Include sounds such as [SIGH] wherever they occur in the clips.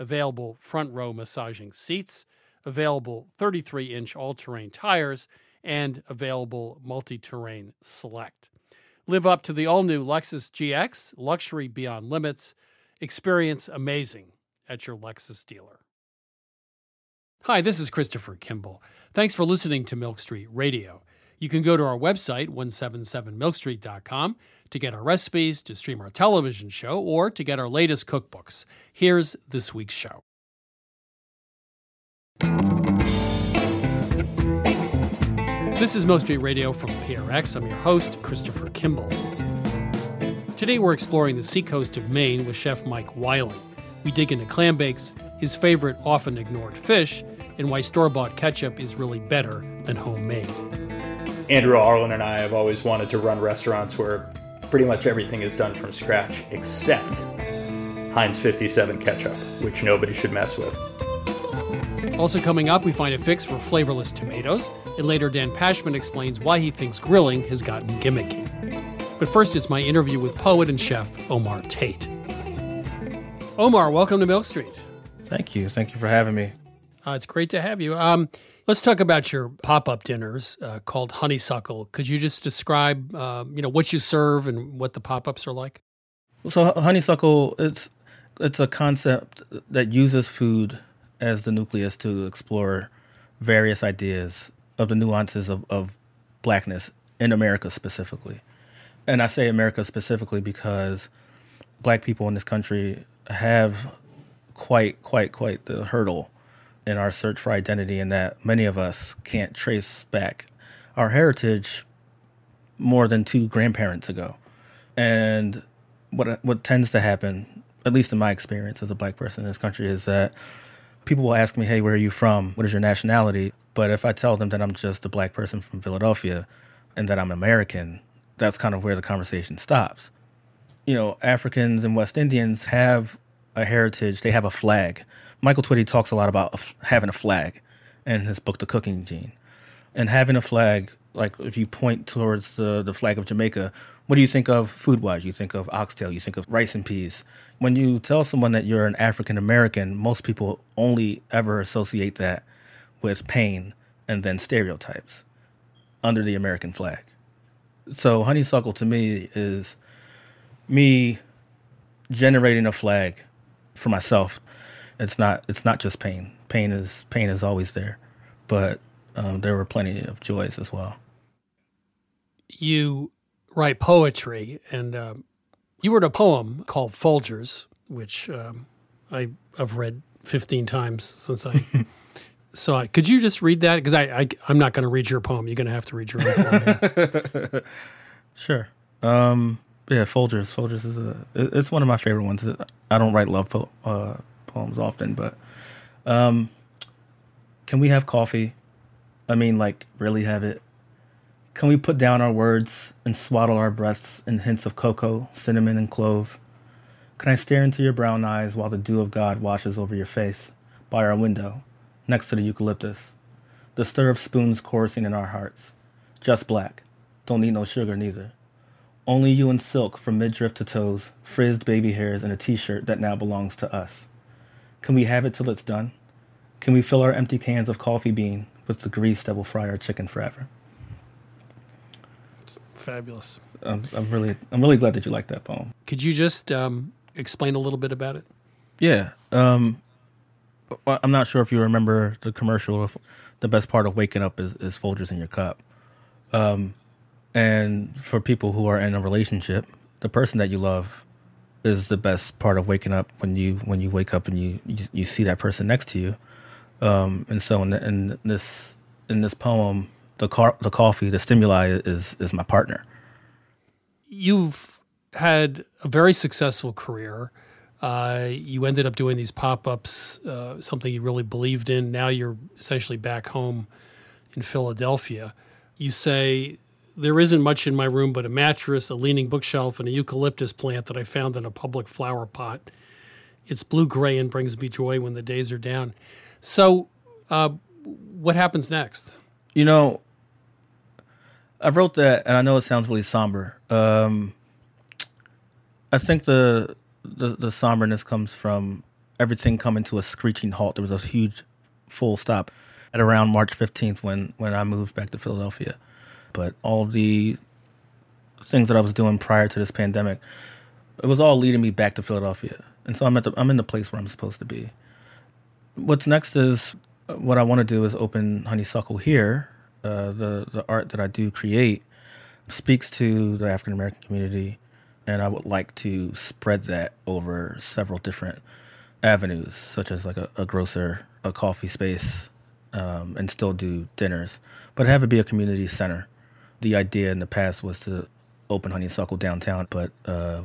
available front row massaging seats, available 33 inch all terrain tires, and available multi terrain select. Live up to the all new Lexus GX, luxury beyond limits. Experience amazing at your Lexus dealer. Hi, this is Christopher Kimball. Thanks for listening to Milk Street Radio. You can go to our website, 177milkstreet.com, to get our recipes, to stream our television show, or to get our latest cookbooks. Here's this week's show. This is Milk Street Radio from PRX. I'm your host, Christopher Kimball. Today we're exploring the seacoast of Maine with Chef Mike Wiley. We dig into clam bakes, his favorite often ignored fish, and why store bought ketchup is really better than homemade. Andrew Arlen and I have always wanted to run restaurants where pretty much everything is done from scratch except Heinz 57 ketchup, which nobody should mess with. Also coming up, we find a fix for flavorless tomatoes, and later Dan Pashman explains why he thinks grilling has gotten gimmicky. But first, it's my interview with poet and chef Omar Tate. Omar, welcome to Milk Street. Thank you. Thank you for having me. Uh, it's great to have you. Um, let's talk about your pop-up dinners uh, called Honeysuckle. Could you just describe, uh, you know, what you serve and what the pop-ups are like? So Honeysuckle, it's it's a concept that uses food as the nucleus to explore various ideas of the nuances of, of blackness in America specifically. And I say America specifically because black people in this country have quite, quite, quite the hurdle in our search for identity, and that many of us can't trace back our heritage more than two grandparents ago. And what what tends to happen, at least in my experience as a black person in this country, is that people will ask me, "Hey, where are you from? What is your nationality?" But if I tell them that I'm just a black person from Philadelphia and that I'm American, that's kind of where the conversation stops. You know, Africans and West Indians have a heritage, they have a flag. Michael Twitty talks a lot about having a flag in his book, The Cooking Gene. And having a flag, like if you point towards the, the flag of Jamaica, what do you think of food wise? You think of oxtail, you think of rice and peas. When you tell someone that you're an African American, most people only ever associate that with pain and then stereotypes under the American flag. So honeysuckle to me is me generating a flag for myself. It's not it's not just pain. Pain is pain is always there, but um, there were plenty of joys as well. You write poetry, and um, you wrote a poem called Folgers, which um, I, have read 15 times since I [LAUGHS] saw it. Could you just read that? Because I, I, am not going to read your poem. You're going to have to read your own poem. [LAUGHS] sure. Um, yeah, Folgers. Folgers is a. It's one of my favorite ones. I don't write love po- uh, poems often, but um, can we have coffee? I mean, like, really have it? Can we put down our words and swaddle our breaths in hints of cocoa, cinnamon, and clove? Can I stare into your brown eyes while the dew of God washes over your face by our window, next to the eucalyptus? The stir of spoons coursing in our hearts. Just black. Don't need no sugar neither. Only you in silk from midriff to toes, frizzed baby hairs, and a t shirt that now belongs to us. Can we have it till it's done? Can we fill our empty cans of coffee bean with the grease that will fry our chicken forever? It's fabulous. I'm, I'm, really, I'm really glad that you like that poem. Could you just um, explain a little bit about it? Yeah. Um, I'm not sure if you remember the commercial. Of the best part of waking up is, is Folgers in your cup. Um, and for people who are in a relationship, the person that you love is the best part of waking up when you when you wake up and you you, you see that person next to you. Um, and so in, the, in, this in this poem, the car, the coffee, the stimuli is is my partner. You've had a very successful career. Uh, you ended up doing these pop ups, uh, something you really believed in. Now you're essentially back home in Philadelphia. You say there isn't much in my room but a mattress, a leaning bookshelf, and a eucalyptus plant that I found in a public flower pot. It's blue gray and brings me joy when the days are down. So, uh, what happens next? You know, I wrote that, and I know it sounds really somber. Um, I think the, the the somberness comes from everything coming to a screeching halt. There was a huge full stop at around March 15th when when I moved back to Philadelphia but all the things that I was doing prior to this pandemic, it was all leading me back to Philadelphia. And so I'm at the, I'm in the place where I'm supposed to be. What's next is what I want to do is open Honeysuckle here. Uh, the the art that I do create speaks to the African American community, and I would like to spread that over several different avenues, such as like a, a grocer, a coffee space, um, and still do dinners, but have it be a community center the idea in the past was to open Honeysuckle downtown, but uh,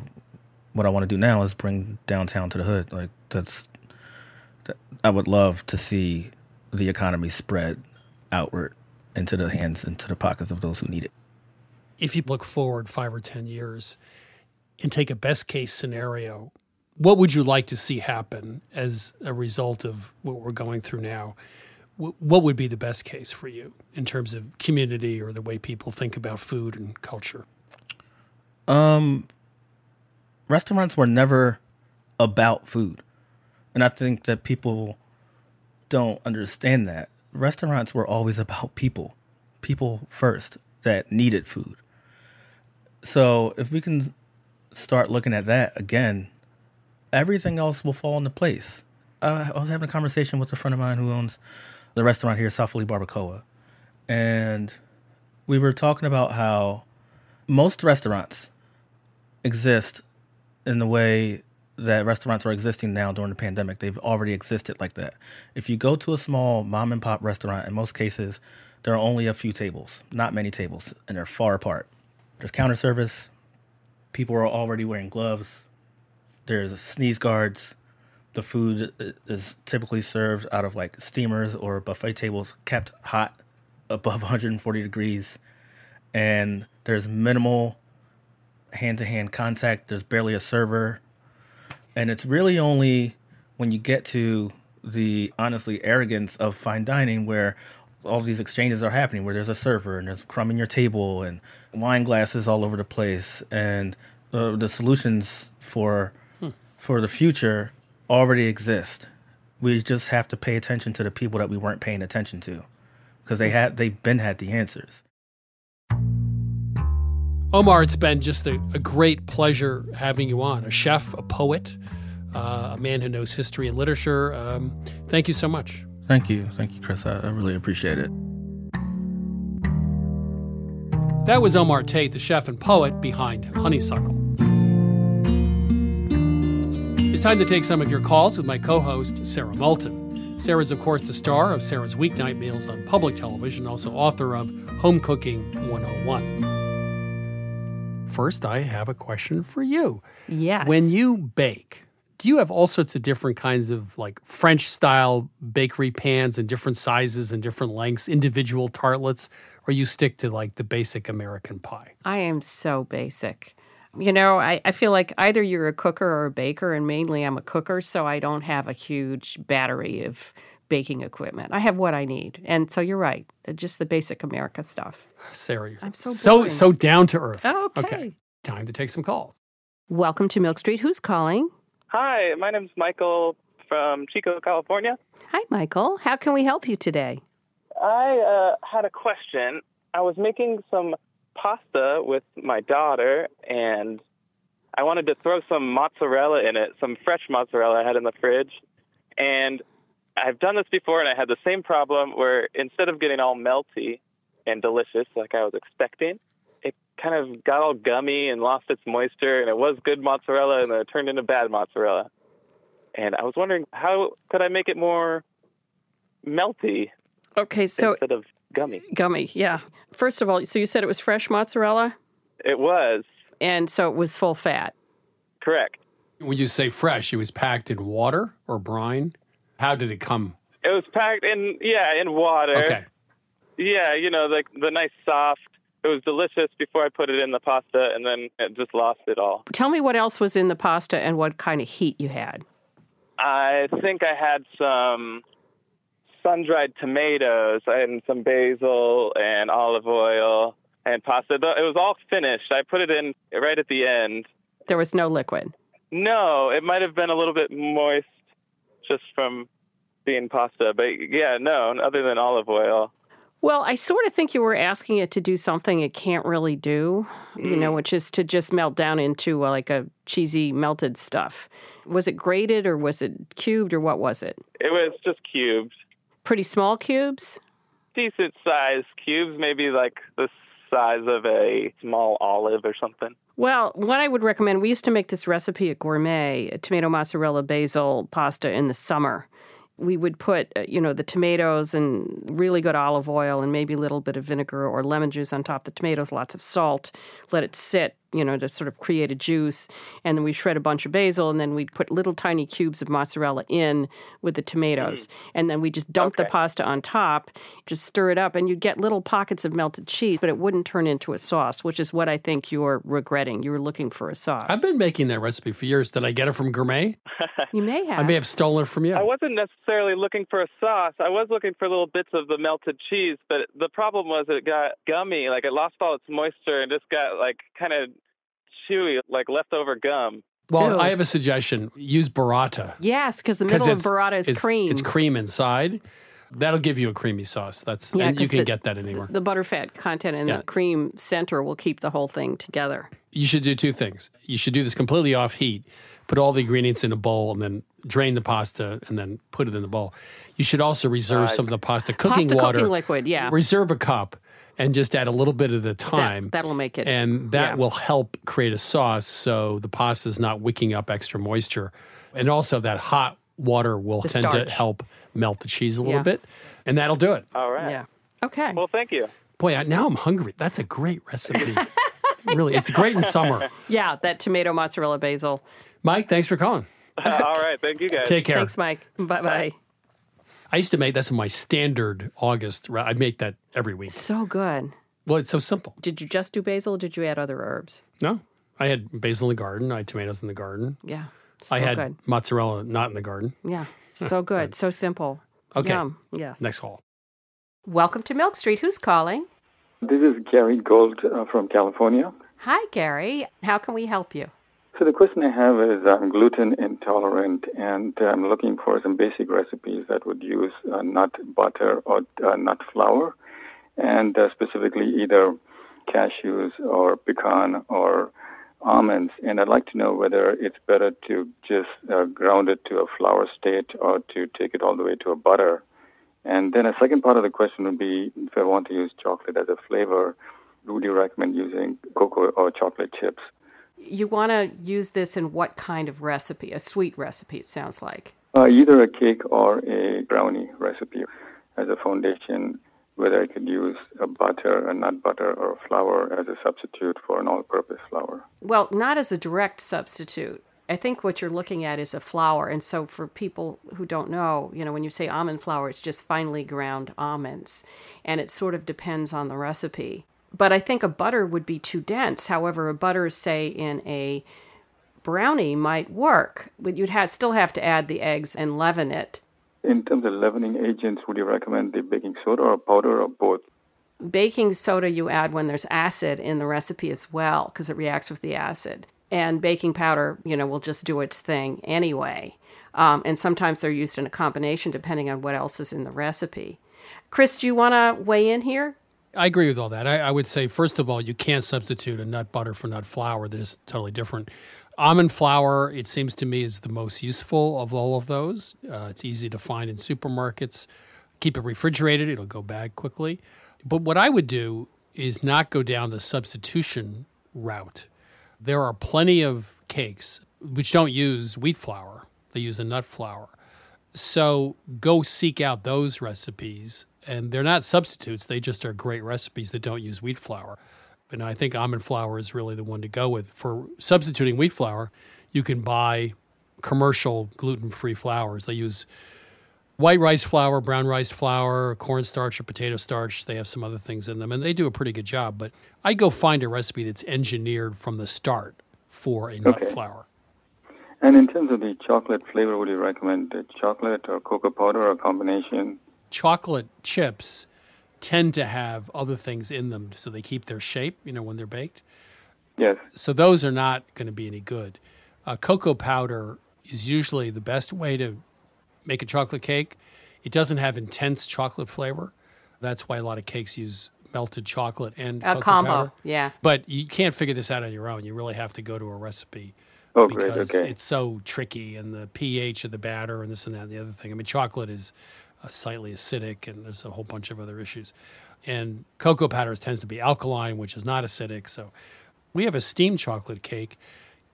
what I want to do now is bring downtown to the hood. Like that's, that, I would love to see the economy spread outward into the hands, into the pockets of those who need it. If you look forward five or ten years and take a best case scenario, what would you like to see happen as a result of what we're going through now? What would be the best case for you in terms of community or the way people think about food and culture? Um, restaurants were never about food, and I think that people don't understand that. Restaurants were always about people, people first that needed food. So if we can start looking at that again, everything else will fall into place. Uh, I was having a conversation with a friend of mine who owns the restaurant here, Philly Barbacoa, and we were talking about how most restaurants exist in the way that restaurants are existing now during the pandemic. They've already existed like that. If you go to a small mom and pop restaurant, in most cases, there are only a few tables, not many tables, and they're far apart. There's counter service. People are already wearing gloves. There's sneeze guards. The food is typically served out of like steamers or buffet tables kept hot above [LAUGHS] 140 degrees. And there's minimal hand to hand contact. There's barely a server and it's really only when you get to the honestly arrogance of fine dining where all these exchanges are happening where there's a server and there's crumbing your table and wine glasses all over the place and uh, the solutions for hmm. for the future already exist we just have to pay attention to the people that we weren't paying attention to because they had they've been had the answers Omar, it's been just a, a great pleasure having you on. A chef, a poet, uh, a man who knows history and literature. Um, thank you so much. Thank you. Thank you, Chris. I, I really appreciate it. That was Omar Tate, the chef and poet behind Honeysuckle. It's time to take some of your calls with my co host, Sarah Moulton. Sarah's, of course, the star of Sarah's Weeknight Meals on public television, also author of Home Cooking 101. First, I have a question for you. Yes. When you bake, do you have all sorts of different kinds of like French style bakery pans and different sizes and different lengths, individual tartlets, or you stick to like the basic American pie? I am so basic. You know, I, I feel like either you're a cooker or a baker, and mainly I'm a cooker, so I don't have a huge battery of baking equipment. I have what I need. And so you're right, just the basic America stuff. Sarah, I'm so so, so down to earth. Oh, okay. okay. Time to take some calls. Welcome to Milk Street. Who's calling? Hi, my name's Michael from Chico, California. Hi, Michael. How can we help you today? I uh, had a question. I was making some pasta with my daughter, and I wanted to throw some mozzarella in it, some fresh mozzarella I had in the fridge. And I've done this before, and I had the same problem where instead of getting all melty and delicious like I was expecting, it kind of got all gummy and lost its moisture, and it was good mozzarella, and then it turned into bad mozzarella. And I was wondering how could I make it more melty? Okay, so instead of gummy, gummy, yeah. First of all, so you said it was fresh mozzarella. It was, and so it was full fat. Correct. When you say fresh, it was packed in water or brine. How did it come? It was packed in yeah in water. Okay. Yeah, you know, like the nice soft. It was delicious before I put it in the pasta, and then it just lost it all. Tell me what else was in the pasta and what kind of heat you had. I think I had some sun-dried tomatoes and some basil and olive oil and pasta. It was all finished. I put it in right at the end. There was no liquid. No, it might have been a little bit moist just from being pasta. But yeah, no, other than olive oil. Well, I sort of think you were asking it to do something it can't really do, mm. you know, mm. which is to just melt down into uh, like a cheesy melted stuff. Was it grated or was it cubed or what was it? It was just cubed. Pretty small cubes? Decent size cubes, maybe like the size of a small olive or something. Well, what I would recommend, we used to make this recipe at Gourmet, tomato mozzarella basil pasta in the summer we would put uh, you know the tomatoes and really good olive oil and maybe a little bit of vinegar or lemon juice on top of the tomatoes lots of salt let it sit you know, to sort of create a juice. And then we shred a bunch of basil, and then we'd put little tiny cubes of mozzarella in with the tomatoes. Mm. And then we just dump okay. the pasta on top, just stir it up, and you'd get little pockets of melted cheese, but it wouldn't turn into a sauce, which is what I think you're regretting. You were looking for a sauce. I've been making that recipe for years. Did I get it from Gourmet? [LAUGHS] you may have. I may have stolen it from you. I wasn't necessarily looking for a sauce. I was looking for little bits of the melted cheese, but the problem was it got gummy. Like it lost all its moisture and just got like kind of chewy, like leftover gum. Well, Ew. I have a suggestion. Use burrata. Yes, because the middle of burrata is it's, cream. It's cream inside. That'll give you a creamy sauce. That's yeah, and you can the, get that anywhere. The butterfat content in yeah. the cream center will keep the whole thing together. You should do two things. You should do this completely off heat. Put all the ingredients in a bowl and then drain the pasta and then put it in the bowl. You should also reserve uh, some of the pasta cooking pasta water. Cooking liquid, yeah. Reserve a cup and just add a little bit of the time. That, will make it. and that yeah. will help create a sauce so the pasta is not wicking up extra moisture. And also that hot water will The tend starch. to help melt the cheese a little Yeah. bit. And that'll do it. All right. Yeah. Okay. Well, thank you. Boy, I, now I'm hungry. That's a great recipe. [LAUGHS] really, it's great in summer. yeah, that tomato mozzarella basil. Mike, thanks for calling. [LAUGHS] All right. Thank you guys. Take care. Thanks, Mike. Bye bye. I used to make that's my standard August. I make that every week. So good. Well, it's so simple. Did you just do basil or did you add other herbs? No, I had basil in the garden. I had tomatoes in the garden. Yeah. So I had good. mozzarella not in the garden. Yeah. [LAUGHS] So good. so simple. Okay. Yum. Yes. Next call. Welcome to Milk Street. Who's calling? This is Gary Gold uh, from California. Hi, Gary. How can we help you? So the question I have is I'm gluten intolerant and I'm looking for some basic recipes that would use uh, nut butter or uh, nut flour and uh, specifically either cashews or pecan or almonds. And I'd like to know whether it's better to just uh, ground it to a flour state or to take it all the way to a butter. And then a second part of the question would be if I want to use chocolate as a flavor, would you recommend using cocoa or chocolate chips? You want to use this in what kind of recipe? A sweet recipe, it sounds like. Uh, either a cake or a brownie recipe as a foundation, whether I could use a butter, a nut butter, or a flour as a substitute for an all purpose flour. Well, not as a direct substitute. I think what you're looking at is a flour. And so, for people who don't know, you know, when you say almond flour, it's just finely ground almonds. And it sort of depends on the recipe. But I think a butter would be too dense. However, a butter, say, in a brownie might work. But you'd have, still have to add the eggs and leaven it. In terms of leavening agents, would you recommend the baking soda or powder or both? Baking soda you add when there's acid in the recipe as well, because it reacts with the acid. And baking powder, you know, will just do its thing anyway. Um, and sometimes they're used in a combination depending on what else is in the recipe. Chris, do you want to weigh in here? I agree with all that. I, I would say, first of all, you can't substitute a nut butter for nut flour. That is totally different. Almond flour, it seems to me, is the most useful of all of those. Uh, it's easy to find in supermarkets. Keep it refrigerated, it'll go bad quickly. But what I would do is not go down the substitution route. There are plenty of cakes which don't use wheat flour, they use a nut flour. So go seek out those recipes. And they're not substitutes, they just are great recipes that don't use wheat flour. And I think almond flour is really the one to go with. For substituting wheat flour, you can buy commercial gluten free flours. They use white rice flour, brown rice flour, cornstarch, or potato starch. They have some other things in them, and they do a pretty good job. But I go find a recipe that's engineered from the start for a nut Okay. flour. And in terms of the chocolate flavor, would you recommend the chocolate or cocoa powder or a combination? chocolate chips tend to have other things in them so they keep their shape, you know, when they're baked. Yes. So those are not going to be any good. Uh, cocoa powder is usually the best way to make a chocolate cake. It doesn't have intense chocolate flavor. That's why a lot of cakes use melted chocolate and A cocoa combo, powder. yeah. But you can't figure this out on your own. You really have to go to a recipe Oh, great. because Okay. it's so tricky and the pH of the batter and this and that and the other thing. I mean, chocolate is uh, slightly acidic and there's a whole bunch of other issues. And cocoa powder tends to be alkaline, which is not acidic. So we have a steamed chocolate cake.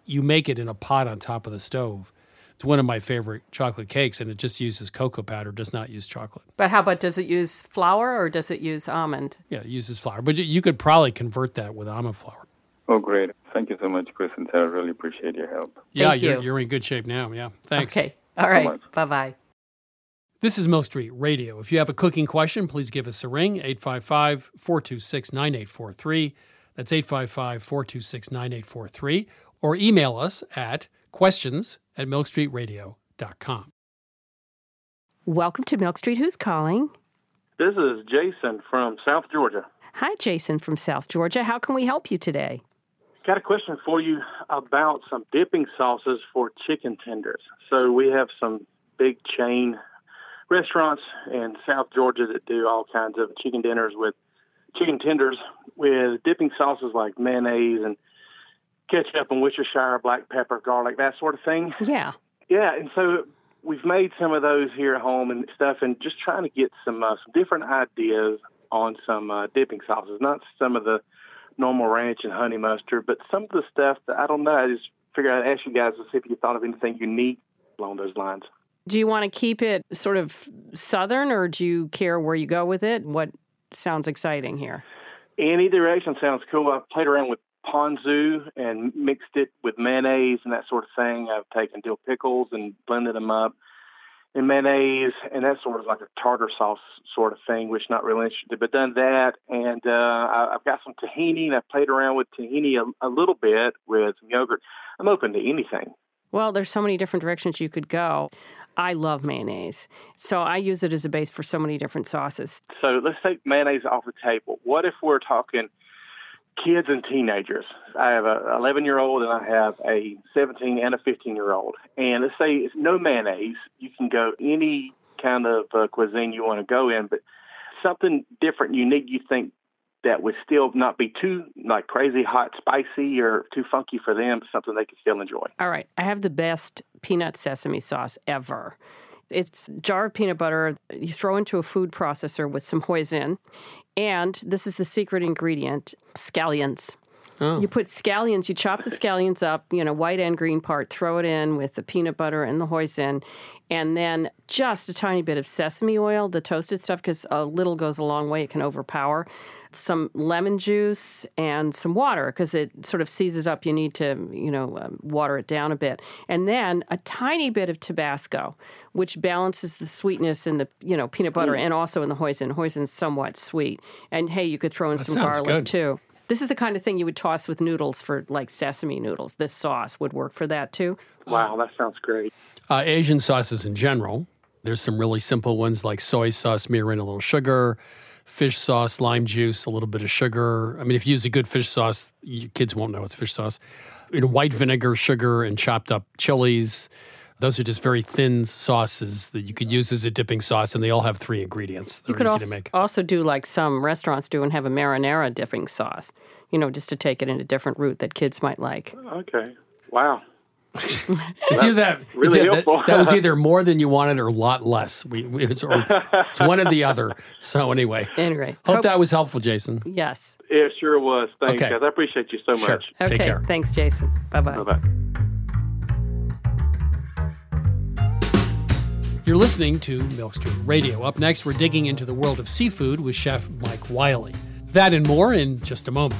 You make it in a pot on top of the stove. It's one of my favorite chocolate cakes, and it just uses cocoa powder, does not use chocolate. But how about does it use flour or does it use almond? Yeah, it uses flour. But you- you could probably convert that with almond flour. Oh, great. Thank you so much, Chris and Sarah. Really appreciate your help. Yeah, Thank you're, you. you're in good shape now. Yeah, thanks. Okay. All right. much. Bye bye. This is Milk Street Radio. If you have a cooking question, please give us a ring, 855 426 9843. That's 855 426 9843. Or email us at questions at milkstreetradio.com. Welcome to Milk Street. Who's calling? This is Jason from South Georgia. Hi, Jason from South Georgia. How can we help you today? Got a question for you about some dipping sauces for chicken tenders. So we have some big chain restaurants in South Georgia that do all kinds of chicken dinners with chicken tenders with dipping sauces like mayonnaise and ketchup and Worcestershire, black pepper, garlic, that sort of thing. Yeah. Yeah, and so we've made some of those here at home and stuff, and just trying to get some uh, some different ideas on some uh, dipping sauces, not some of the normal ranch and honey mustard, but some of the stuff that I don't know. I just figured I'd ask you guys to see if you thought of anything unique along those lines. Do you want to keep it sort of southern, or do you care where you go with it? What sounds exciting here? Any direction sounds cool. I've played around with ponzu and mixed it with mayonnaise and that sort of thing. I've taken dill pickles and blended them up in mayonnaise, and that sort of like a tartar sauce sort of thing, which not really interested, but done that. And uh, I, I've got some tahini, and I've played around with tahini a, a little bit with some yogurt. I'm open to anything. Well, there's so many different directions you could go. I love mayonnaise. So I use it as a base for so many different sauces. So let's take mayonnaise off the table. What if we're talking kids and teenagers? I have a 11 year old and I have a 17 and a 15 year old. And let's say it's no mayonnaise. You can go any kind of uh, cuisine you want to go in, but something different, unique you think that would still not be too like crazy hot, spicy, or too funky for them. Something they can still enjoy. All right, I have the best peanut sesame sauce ever. It's jar of peanut butter you throw into a food processor with some hoisin, and this is the secret ingredient: scallions. Oh. You put scallions, you chop the scallions up, you know, white and green part, throw it in with the peanut butter and the hoisin, and then just a tiny bit of sesame oil, the toasted stuff, because a little goes a long way. It can overpower. Some lemon juice and some water because it sort of seizes up. You need to, you know, um, water it down a bit, and then a tiny bit of Tabasco, which balances the sweetness in the, you know, peanut butter and also in the hoisin. Hoisin's somewhat sweet, and hey, you could throw in some garlic good. too. This is the kind of thing you would toss with noodles for like sesame noodles. This sauce would work for that too. Wow, that sounds great. Uh, Asian sauces in general. There's some really simple ones like soy sauce, mirin, a little sugar, fish sauce, lime juice, a little bit of sugar. I mean, if you use a good fish sauce, your kids won't know it's fish sauce. You know, white vinegar, sugar, and chopped up chilies. Those are just very thin sauces that you could use as a dipping sauce, and they all have three ingredients. They're You could easy also, to make. also do like some restaurants do and have a marinara dipping sauce, you know, just to take it in a different route that kids might like. Okay. Wow. [LAUGHS] It's either that, really it's either- helpful. that, that was [LAUGHS] either more than you wanted or a lot less. We, we, it's, or, it's one or the other. So anyway, Anyway, hope that was helpful, Jason. Yes. It sure was. Thanks, Okay. guys. I appreciate you so Sure. much. Okay. Take care. Thanks, Jason. Bye bye. Bye bye. You're listening to Milk Street Radio. Up next, we're digging into the world of seafood with Chef Mike Wiley. That and more in just a moment.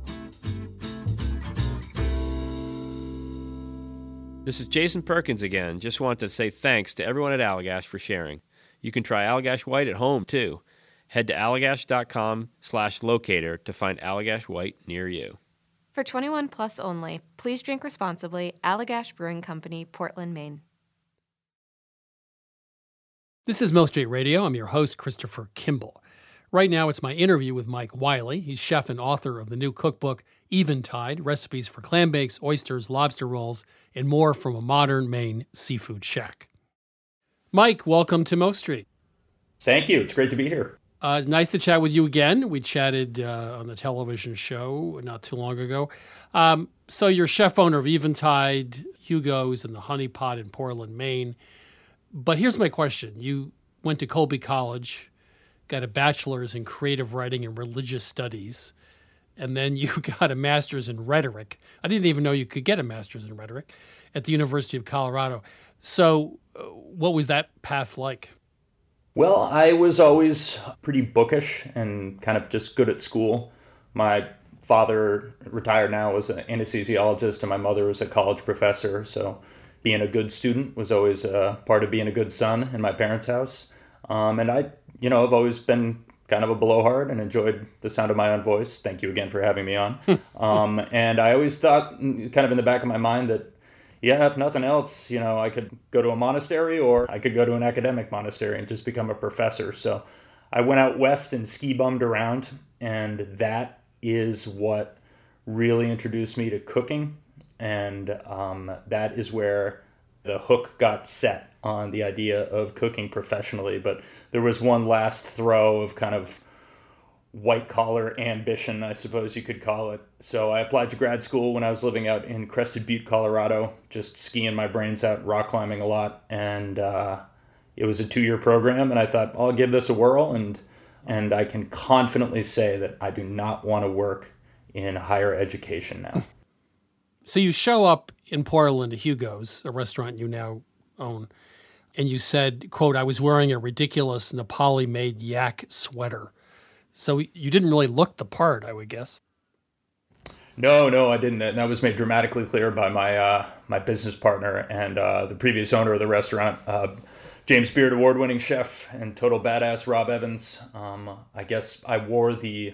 This is Jason Perkins again. Just want to say thanks to everyone at Allagash for sharing. You can try Allagash White at home too. Head to allagash.com slash locator to find Allagash White near you. For 21 plus only, please drink responsibly. Allagash Brewing Company, Portland, Maine. This is Milk Street Radio. I'm your host, Christopher Kimball. Right now, it's my interview with Mike Wiley. He's chef and author of the new cookbook, Eventide Recipes for Clam Bakes, Oysters, Lobster Rolls, and more from a modern Maine seafood shack. Mike, welcome to Milk Street. Thank you. It's great to be here. Uh, it's nice to chat with you again. We chatted uh, on the television show not too long ago. Um, so, you're chef owner of Eventide, Hugo's, and the Honey Paw in Portland, Maine. But here's my question You went to Colby College, got a bachelor's in creative writing and religious studies, and then you [LAUGHS] got a master's in rhetoric. I didn't even know you could get a master's in rhetoric at the University of Colorado. So, uh, what was that path like? Well, I was always pretty bookish and kind of just good at school. My father, retired now, was an anesthesiologist, and my mother was a college professor. So, being a good student was always a part of being a good son in my parents' house. Um, and I, you know, I've always been kind of a blowhard and enjoyed the sound of my own voice. Thank you again for having me on. [LAUGHS] um, and I always thought, kind of in the back of my mind, that yeah, if nothing else, you know, I could go to a monastery or I could go to an academic monastery and just become a professor. So I went out west and ski bummed around, and that is what really introduced me to cooking. And um, that is where the hook got set on the idea of cooking professionally. But there was one last throw of kind of white collar ambition, I suppose you could call it. So I applied to grad school when I was living out in Crested Butte, Colorado, just skiing my brains out, rock climbing a lot, and uh, it was a two year program. And I thought I'll give this a whirl, and and I can confidently say that I do not want to work in higher education now. [LAUGHS] So you show up in Portland to Hugo's, a restaurant you now own, and you said, "quote I was wearing a ridiculous Nepali made yak sweater." So you didn't really look the part, I would guess. No, no, I didn't. And that was made dramatically clear by my uh, my business partner and uh, the previous owner of the restaurant, uh, James Beard Award winning chef and total badass Rob Evans. Um, I guess I wore the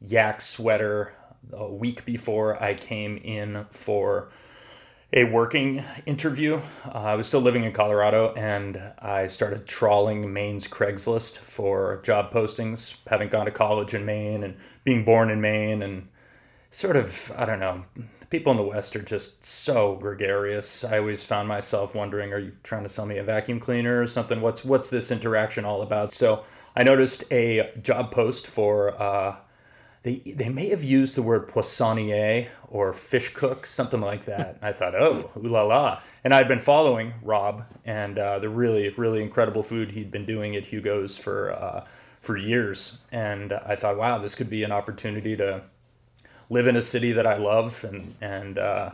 yak sweater a week before I came in for a working interview. Uh, I was still living in Colorado and I started trawling Maine's Craigslist for job postings, having gone to college in Maine and being born in Maine and sort of, I don't know, people in the West are just so gregarious. I always found myself wondering, are you trying to sell me a vacuum cleaner or something? What's what's this interaction all about? So I noticed a job post for uh, they they may have used the word poissonnier or fish cook, something like that. I thought, oh, ooh la la. And I'd been following Rob and uh, the really really incredible food he'd been doing at Hugo's for uh, for years. And I thought, wow, this could be an opportunity to live in a city that I love and and uh,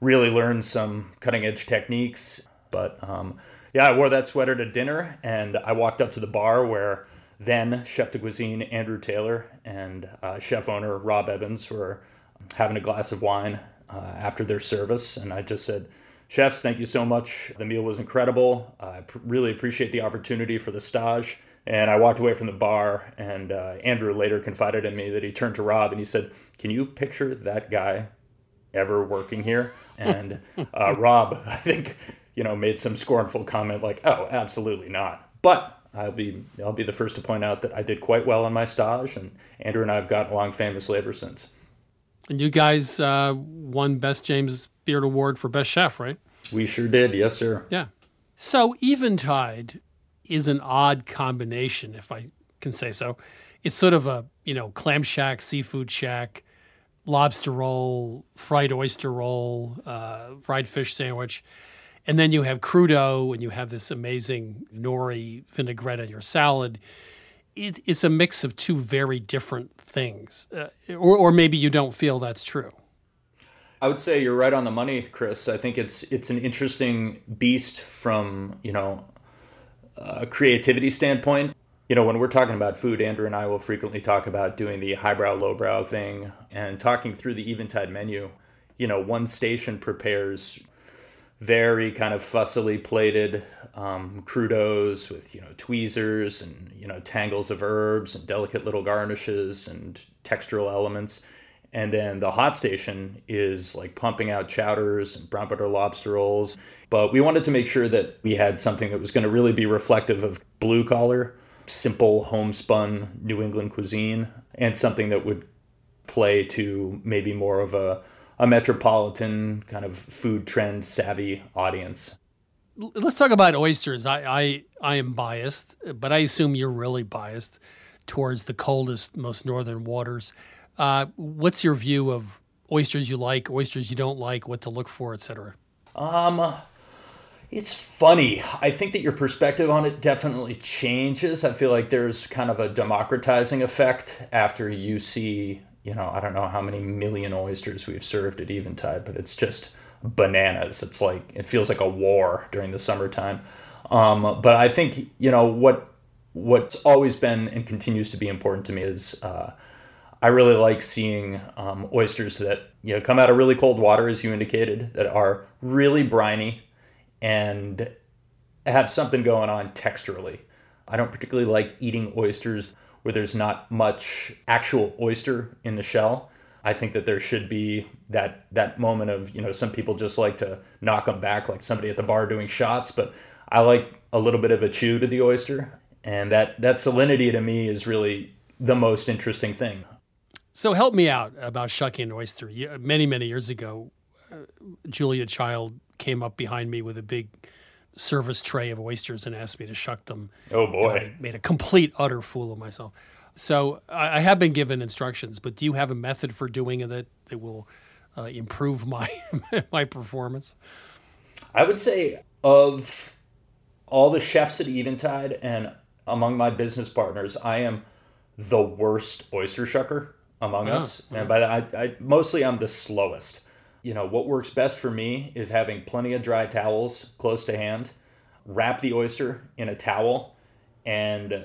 really learn some cutting edge techniques. But um, yeah, I wore that sweater to dinner, and I walked up to the bar where then chef de cuisine Andrew Taylor and uh, chef owner Rob Evans were having a glass of wine uh, after their service, and I just said. Chefs, thank you so much. The meal was incredible. I pr- really appreciate the opportunity for the stage. And I walked away from the bar, and uh, Andrew later confided in me that he turned to Rob and he said, Can you picture that guy ever working here? And [LAUGHS] uh, Rob, I think, you know, made some scornful comment like, "Oh, absolutely not." But I'll be I'll be the first to point out that I did quite well on my stage, and Andrew and I have gotten along famously ever since. And you guys uh, won Best James Beard Award for Best Chef, right? We sure did, yes, sir. Yeah. So Eventide is an odd combination, if I can say so. It's sort of a you know clam shack, seafood shack, lobster roll, fried oyster roll, uh, fried fish sandwich. And then you have crudo and you have this amazing nori vinaigrette in your salad. It, it's a mix of two very different things. Uh, or, or maybe you don't feel that's true. I would say you're right on the money, Chris. I think it's it's an interesting beast from you know a creativity standpoint. You know, when we're talking about food, Andrew and I will frequently talk about doing the highbrow, lowbrow thing and talking through the Eventide menu. You know, one station prepares very kind of fussily plated um, crudos with you know tweezers and you know tangles of herbs and delicate little garnishes and textural elements. And then the hot station is like pumping out chowders and brown butter lobster rolls. But we wanted to make sure that we had something that was going to really be reflective of blue collar simple homespun new england cuisine and something that would play to maybe more of a a metropolitan kind of food trend savvy audience. Let's talk about oysters. I, I I am biased, but I assume you're really biased towards the coldest, most northern waters. Uh, what's your view of oysters you like, oysters you don't like, what to look for, etc.? Um, it's funny. I think that your perspective on it definitely changes. I feel like there's kind of a democratizing effect after you see you know, I don't know how many million oysters we've served at Eventide, but it's just bananas. It's like it feels like a war during the summertime. Um, but I think you know what what's always been and continues to be important to me is uh, I really like seeing um, oysters that you know come out of really cold water, as you indicated, that are really briny and have something going on texturally. I don't particularly like eating oysters where there's not much actual oyster in the shell. I think that there should be that that moment of you know some people just like to knock them back like somebody at the bar doing shots, but I like a little bit of a chew to the oyster, and that that salinity to me is really the most interesting thing. So help me out about shucking an oyster. Many many years ago, uh, Julia Child came up behind me with a big service tray of oysters and asked me to shuck them. Oh boy! I made a complete utter fool of myself. So I, have been given instructions, but do you have a method for doing it that that will uh, improve [LAUGHS] my my performance? I would say of all the chefs at Eventide and among my business partners, I am the worst oyster shucker among oh, us, and by that I, I mostly I'm the slowest you know, what works best for me is having plenty of dry towels close to hand, wrap the oyster in a towel, and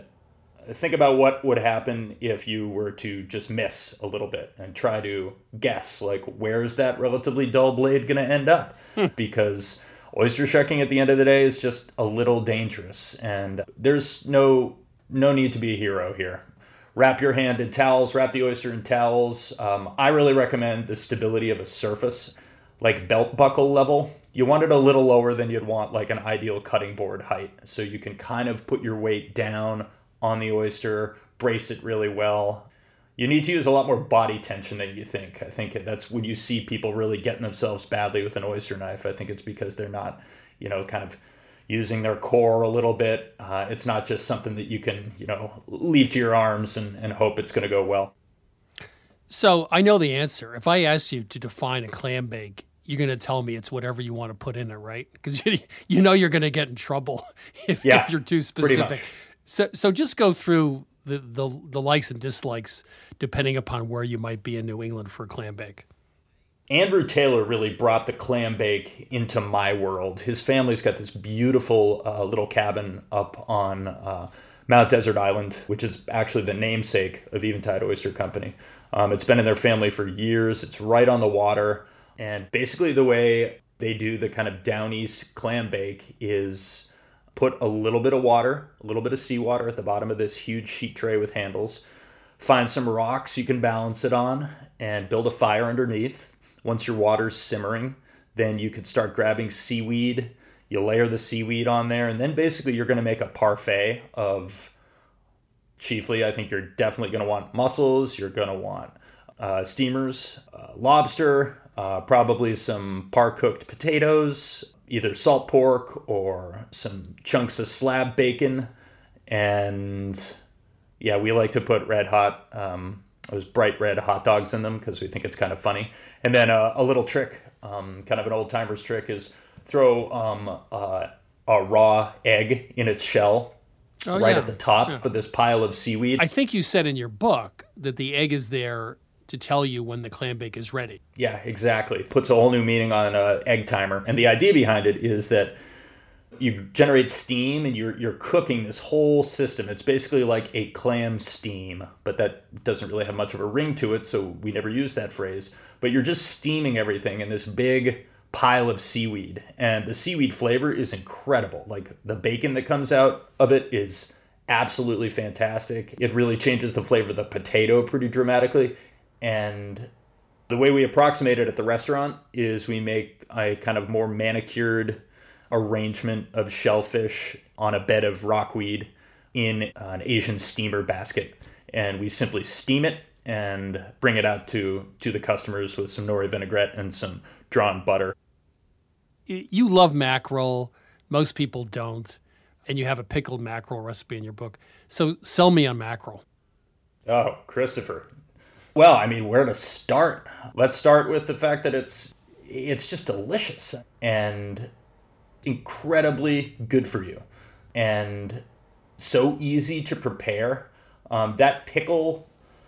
think about what would happen if you were to just miss a little bit and try to guess, like, where's that relatively dull blade going to end up? Hmm. because oyster shucking at the end of the day is just a little dangerous, and there's no no need to be a hero here wrap your hand in towels, wrap the oyster in towels. Um, I really recommend the stability of a surface, like belt buckle level. You want it a little lower than you'd want like an ideal cutting board height. So you can kind of put your weight down on the oyster, brace it really well. you need to use a lot more body tension than you think. I think that's when you see people really getting themselves badly with an oyster knife. I think it's because they're not, you know, kind of using their core a little bit. Uh, it's not just something that you can, you know, leave to your arms and, and hope it's going to go well. So I know the answer. If I ask you to define a clam bake, you're going to tell me it's whatever you want to put in it, right? Because you, [LAUGHS] you know you're going to get in trouble [LAUGHS] if, Yeah, if you're too specific. So, so just go through the, the the likes and dislikes depending upon where you might be in New England for a clam bake. Andrew Taylor really brought the clam bake into my world. His family's got this beautiful uh, little cabin up on uh, Mount Desert Island, which is actually the namesake of Eventide Oyster Company. Um, it's been in their family for years. It's right on the water. And basically, the way they do the kind of down east clam bake is put a little bit of water, a little bit of seawater at the bottom of this huge sheet tray with handles. Find some rocks you can balance it on and build a fire underneath. Once your water's simmering, then you can start grabbing seaweed. You layer the seaweed on there, and then basically you're going to make a parfait of chiefly, I think you're definitely going to want mussels, you're going to want uh, steamers, uh, lobster, uh, probably some par cooked potatoes, either salt pork or some chunks of slab bacon. And yeah, we like to put red hot, um, those bright red hot dogs in them because we think it's kind of funny. And then uh, a little trick, um, kind of an old timer's trick, is throw um, uh, a raw egg in its shell Oh, right yeah. at the top, Yeah. but this pile of seaweed. I think you said in your book that the egg is there to tell you when the clam bake is ready. Yeah, exactly. It puts a whole new meaning on an egg timer. And the idea behind it is that you generate steam and you're you're cooking this whole system. It's basically like a clam steam, but that doesn't really have much of a ring to it, so we never use that phrase. But you're just steaming everything in this big pile of seaweed. And the seaweed flavor is incredible. Like the bacon that comes out of it is absolutely fantastic. It really changes the flavor of the potato pretty dramatically. And the way we approximate it at the restaurant is we make a kind of more manicured arrangement of shellfish on a bed of rockweed in an Asian steamer basket. And we simply steam it and bring it out to, to the customers with some nori vinaigrette and some drawn butter. You love mackerel. Most people don't. And you have a pickled mackerel recipe in your book. So sell me on mackerel. Oh, Christopher. Well, I mean, where to start? Let's start with the fact that it's it's just delicious and incredibly good for you and so easy to prepare. Um, that pickle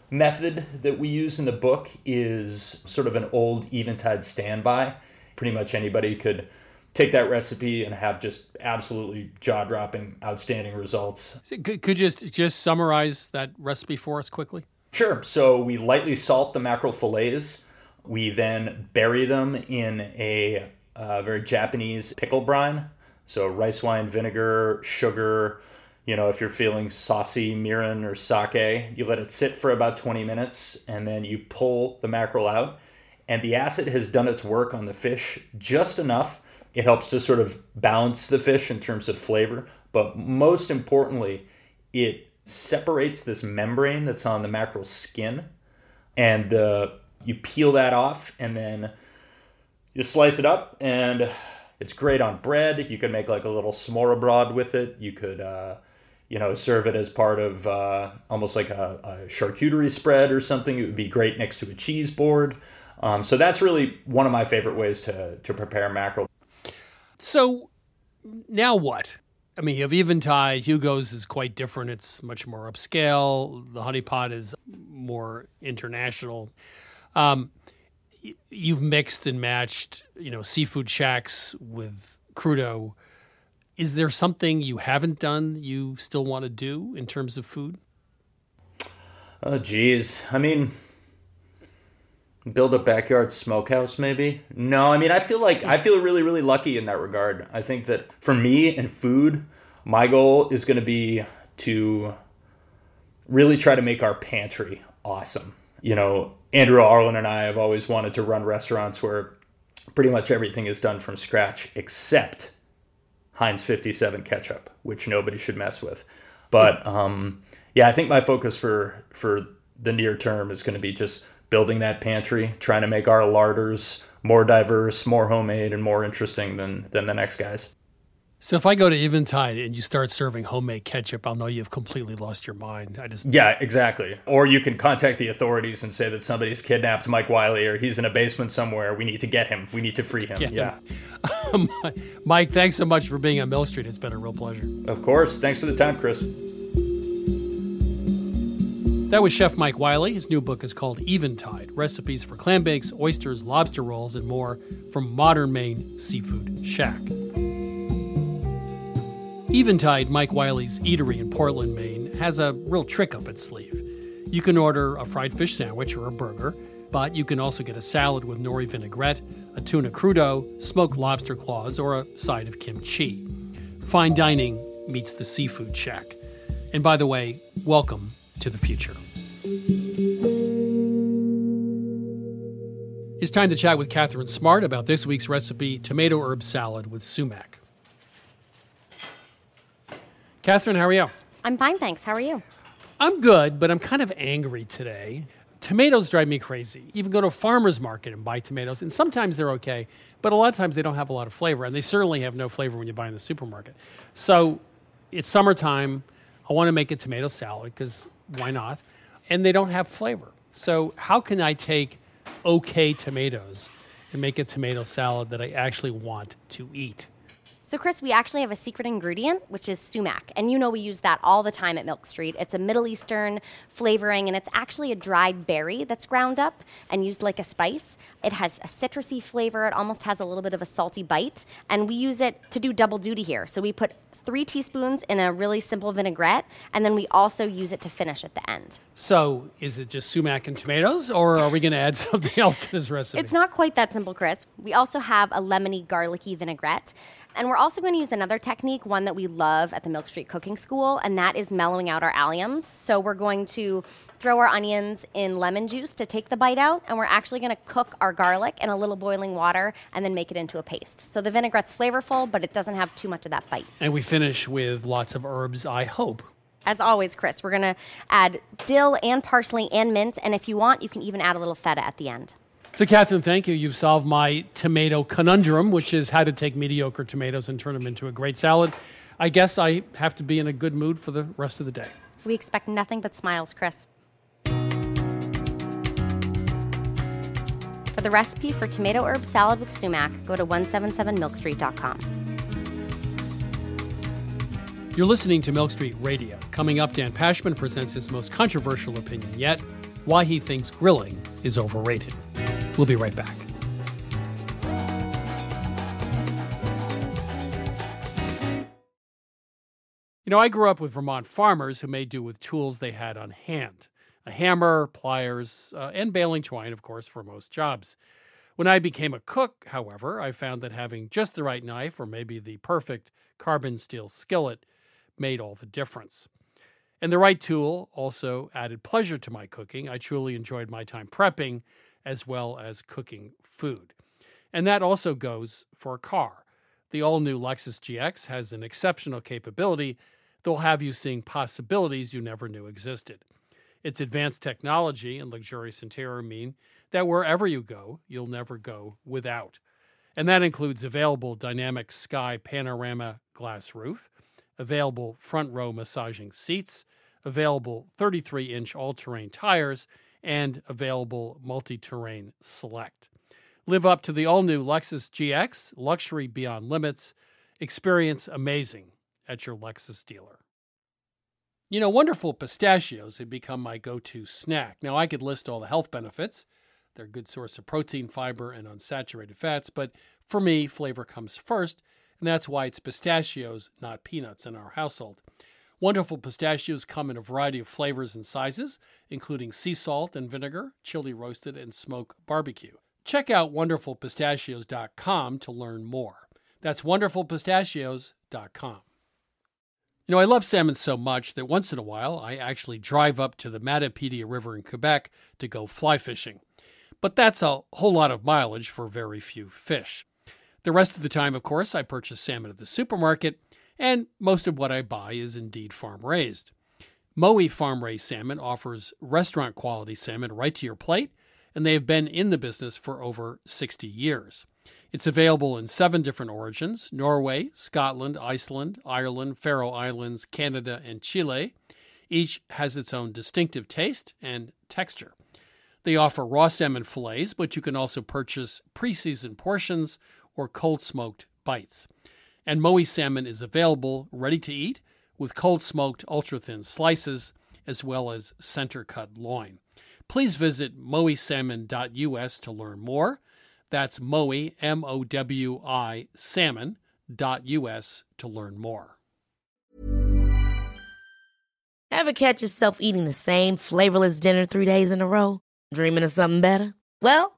method that we use in the book is sort of an old Eventide standby. Pretty much anybody could take that recipe and have just absolutely jaw-dropping, outstanding results. So Could, could you just, just summarize that recipe for us quickly? Sure. So we lightly salt the mackerel fillets. We then bury them in a uh, very Japanese pickle brine. So rice wine vinegar, sugar. You know, if you're feeling saucy mirin or sake, you let it sit for about 20 minutes and then you pull the mackerel out. And the acid has done its work on the fish just enough. It helps to sort of balance the fish in terms of flavor. But most importantly, it separates this membrane that's on the mackerel skin and uh, you peel that off and then you slice it up and it's great on bread you could make like a little smorgasbord with it you could uh, you know serve it as part of uh, almost like a, a charcuterie spread or something it would be great next to a cheese board um, so that's really one of my favorite ways to, to prepare mackerel So now what? I mean, you have Eventide. Hugo's is quite different. It's much more upscale. The Honey Paw is more international. Um, you've mixed and matched, you know, seafood shacks with crudo. Is there something you haven't done you still want to do in terms of food? Oh, geez. I mean, build a backyard smokehouse, maybe? No, I mean, I feel like I feel really, really lucky in that regard. I think that for me and food, my goal is going to be to really try to make our pantry awesome. You know, Andrew Arlin and I have always wanted to run restaurants where pretty much everything is done from scratch except Heinz 57 ketchup, which nobody should mess with. But um, yeah, I think my focus for for the near term is going to be just building that pantry, trying to make our larders more diverse, more homemade, and more interesting than than the next guys. So if I go to Eventide and you start serving homemade ketchup, I'll know you've completely lost your mind. I just Yeah, exactly. Or you can contact the authorities and say that somebody's kidnapped Mike Wiley or he's in a basement somewhere. We need to get him. We need to free him. Yeah. him. [LAUGHS] Um, Mike, thanks so much for being on Milk Street. It's been a real pleasure. Of course. Thanks for the time, Chris. That was Chef Mike Wiley. His new book is called Eventide Recipes for Clam Bakes, Oysters, Lobster Rolls, and More from Modern Maine Seafood Shack. Eventide, Mike Wiley's eatery in Portland, Maine, has a real trick up its sleeve. You can order a fried fish sandwich or a burger, but you can also get a salad with nori vinaigrette, a tuna crudo, smoked lobster claws, or a side of kimchi. Fine dining meets the seafood shack. And by the way, welcome to the future. It's time to chat with Catherine Smart about this week's recipe tomato herb salad with sumac. Catherine, how are you? I'm fine, thanks. How are you? I'm good, but I'm kind of angry today. Tomatoes drive me crazy. Even go to a farmer's market and buy tomatoes, and sometimes they're okay, but a lot of times they don't have a lot of flavor, and they certainly have no flavor when you buy in the supermarket. So it's summertime. I want to make a tomato salad because why not? And they don't have flavor. So, how can I take okay tomatoes and make a tomato salad that I actually want to eat? So, Chris, we actually have a secret ingredient, which is sumac. And you know we use that all the time at Milk Street. It's a Middle Eastern flavoring, and it's actually a dried berry that's ground up and used like a spice. It has a citrusy flavor, it almost has a little bit of a salty bite. And we use it to do double duty here. So, we put three teaspoons in a really simple vinaigrette, and then we also use it to finish at the end. So, is it just sumac and tomatoes, or are we going to add [LAUGHS] something else to this recipe? It's not quite that simple, Chris. We also have a lemony, garlicky vinaigrette. And we're also going to use another technique, one that we love at the Milk Street Cooking School, and that is mellowing out our alliums. So we're going to throw our onions in lemon juice to take the bite out, and we're actually going to cook our garlic in a little boiling water and then make it into a paste. So the vinaigrette's flavorful, but it doesn't have too much of that bite. And we finish with lots of herbs, I hope. As always, Chris, we're going to add dill and parsley and mint, and if you want, you can even add a little feta at the end. So, Catherine, thank you. You've solved my tomato conundrum, which is how to take mediocre tomatoes and turn them into a great salad. I guess I have to be in a good mood for the rest of the day. We expect nothing but smiles, Chris. For the recipe for tomato herb salad with sumac, go to 177milkstreet.com. You're listening to Milk Street Radio. Coming up, Dan Pashman presents his most controversial opinion yet why he thinks grilling is overrated. We'll be right back. You know, I grew up with Vermont farmers who made do with tools they had on hand a hammer, pliers, uh, and baling twine, of course, for most jobs. When I became a cook, however, I found that having just the right knife or maybe the perfect carbon steel skillet made all the difference. And the right tool also added pleasure to my cooking. I truly enjoyed my time prepping as well as cooking food. And that also goes for a car. The all new Lexus GX has an exceptional capability that will have you seeing possibilities you never knew existed. Its advanced technology and luxurious interior mean that wherever you go, you'll never go without. And that includes available dynamic sky panorama glass roof, available front row massaging seats, available 33 inch all terrain tires, and available multi terrain select. Live up to the all new Lexus GX, luxury beyond limits. Experience amazing at your Lexus dealer. You know, wonderful pistachios have become my go to snack. Now, I could list all the health benefits. They're a good source of protein, fiber, and unsaturated fats, but for me, flavor comes first, and that's why it's pistachios, not peanuts, in our household. Wonderful pistachios come in a variety of flavors and sizes, including sea salt and vinegar, chili roasted, and smoke barbecue. Check out wonderfulpistachios.com to learn more. That's wonderfulpistachios.com. You know, I love salmon so much that once in a while I actually drive up to the Matapedia River in Quebec to go fly fishing. But that's a whole lot of mileage for very few fish. The rest of the time, of course, I purchase salmon at the supermarket, and most of what I buy is indeed farm raised. Mowi farm raised salmon offers restaurant quality salmon right to your plate, and they have been in the business for over 60 years. It's available in seven different origins Norway, Scotland, Iceland, Ireland, Faroe Islands, Canada, and Chile. Each has its own distinctive taste and texture. They offer raw salmon fillets, but you can also purchase pre seasoned portions or cold smoked bites. And Mowi salmon is available ready to eat with cold smoked ultra thin slices as well as center cut loin. Please visit mowisalmon.us to learn more. That's Mowi, M O W I, salmon.us to learn more. Ever catch yourself eating the same flavorless dinner three days in a row? Dreaming of something better? Well,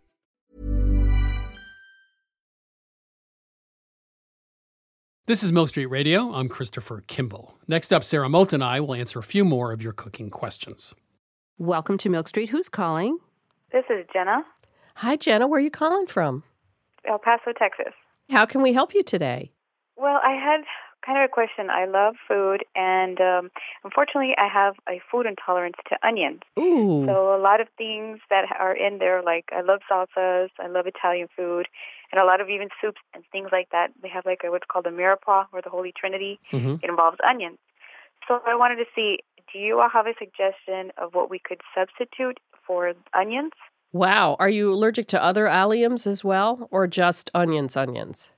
This is Milk Street Radio. I'm Christopher Kimball. Next up, Sara Moulton and I will answer a few more of your cooking questions. Welcome to Milk Street. Who's calling? This is Jenna, Hi, Jenna. Where are you calling from? El Paso, Texas. How can we help you today? Well, I had kind of a question. I love food, and um, unfortunately, I have a food intolerance to onions. Ooh. So a lot of things that are in there, like I love salsas, I love Italian food, and a lot of even soups and things like that. They have like a, what's called a mirepoix or the Holy Trinity. Mhm. It involves onions. So I wanted to see, do you all have a suggestion of what we could substitute for onions? Wow. Are you allergic to other alliums as well, or just onions, onions?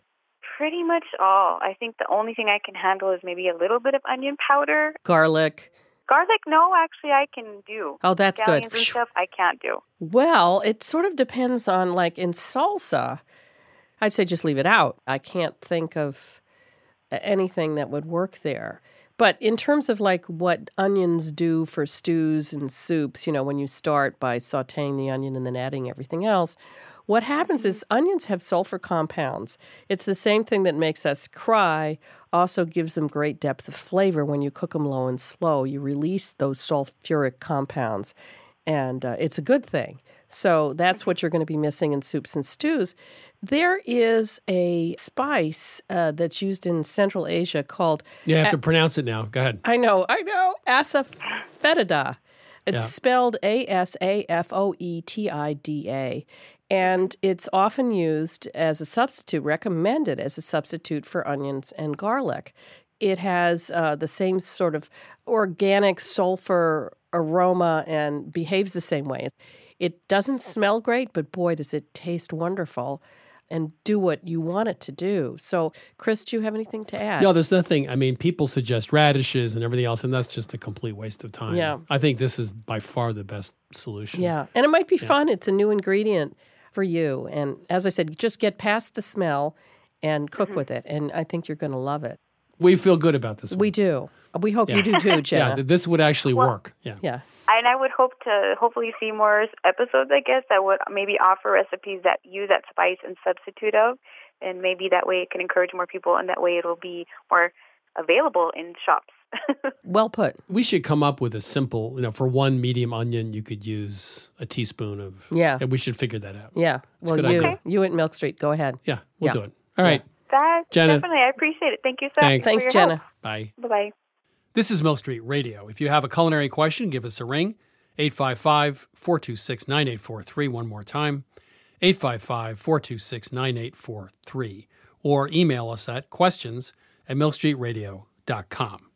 Pretty much all. I think the only thing I can handle is maybe a little bit of onion powder. Garlic. Garlic, no, actually, I can do. Oh, that's good. Scallions and stuff, I can't do. Well, it sort of depends on, like in salsa, I'd say just leave it out. I can't think of anything that would work there. But in terms of like what onions do for stews and soups, you know, when you start by sauteing the onion and then adding everything else, what happens is onions have sulfur compounds. It's the same thing that makes us cry, also gives them great depth of flavor when you cook them low and slow. You release those sulfuric compounds, and uh, it's a good thing. So that's what you're going to be missing in soups and stews. There is a spice uh, that's used in Central Asia called. You have to pronounce it now. Go ahead. I know, I know. Asafoetida. It's Yeah. spelled A S A F O E T I D A. And it's often used as a substitute, recommended as a substitute for onions and garlic. It has uh, the same sort of organic sulfur aroma and behaves the same way. It doesn't smell great, but boy, does it taste wonderful and do what you want it to do. So, Chris, do you have anything to add? No, there's nothing. I mean, people suggest radishes and everything else, and that's just a complete waste of time. Yeah. I think this is by far the best solution. Yeah. And it might be Yeah. fun. It's a new ingredient for you. And as I said, just get past the smell and cook Mm-hmm. with it. And I think you're going to love it. We feel good about this. We do. We hope Yeah. you do too, [LAUGHS] Jenna. Yeah, this would actually work. Yeah. Yeah. And I would hope to hopefully see more episodes, I guess, that would maybe offer recipes that use that spice and substitute of. And maybe that way it can encourage more people, and that way it'll be more available in shops. [LAUGHS] Well put. We should come up with a simple, you know, for one medium onion, you could use a teaspoon of. Yeah. And we should figure that out. Yeah. It's well, a good you, idea. you at Milk Street, go ahead. Yeah, we'll Yeah. do it. All right. That Jenna. definitely, I appreciate it. Thank you so Thanks. much. Thanks, for your Jenna. Bye. Bye bye. This is Milk Street Radio. If you have a culinary question, give us a ring. 855 426 9843. One more time. 855 426 9843. Or email us at questions at milkstreetradio.com.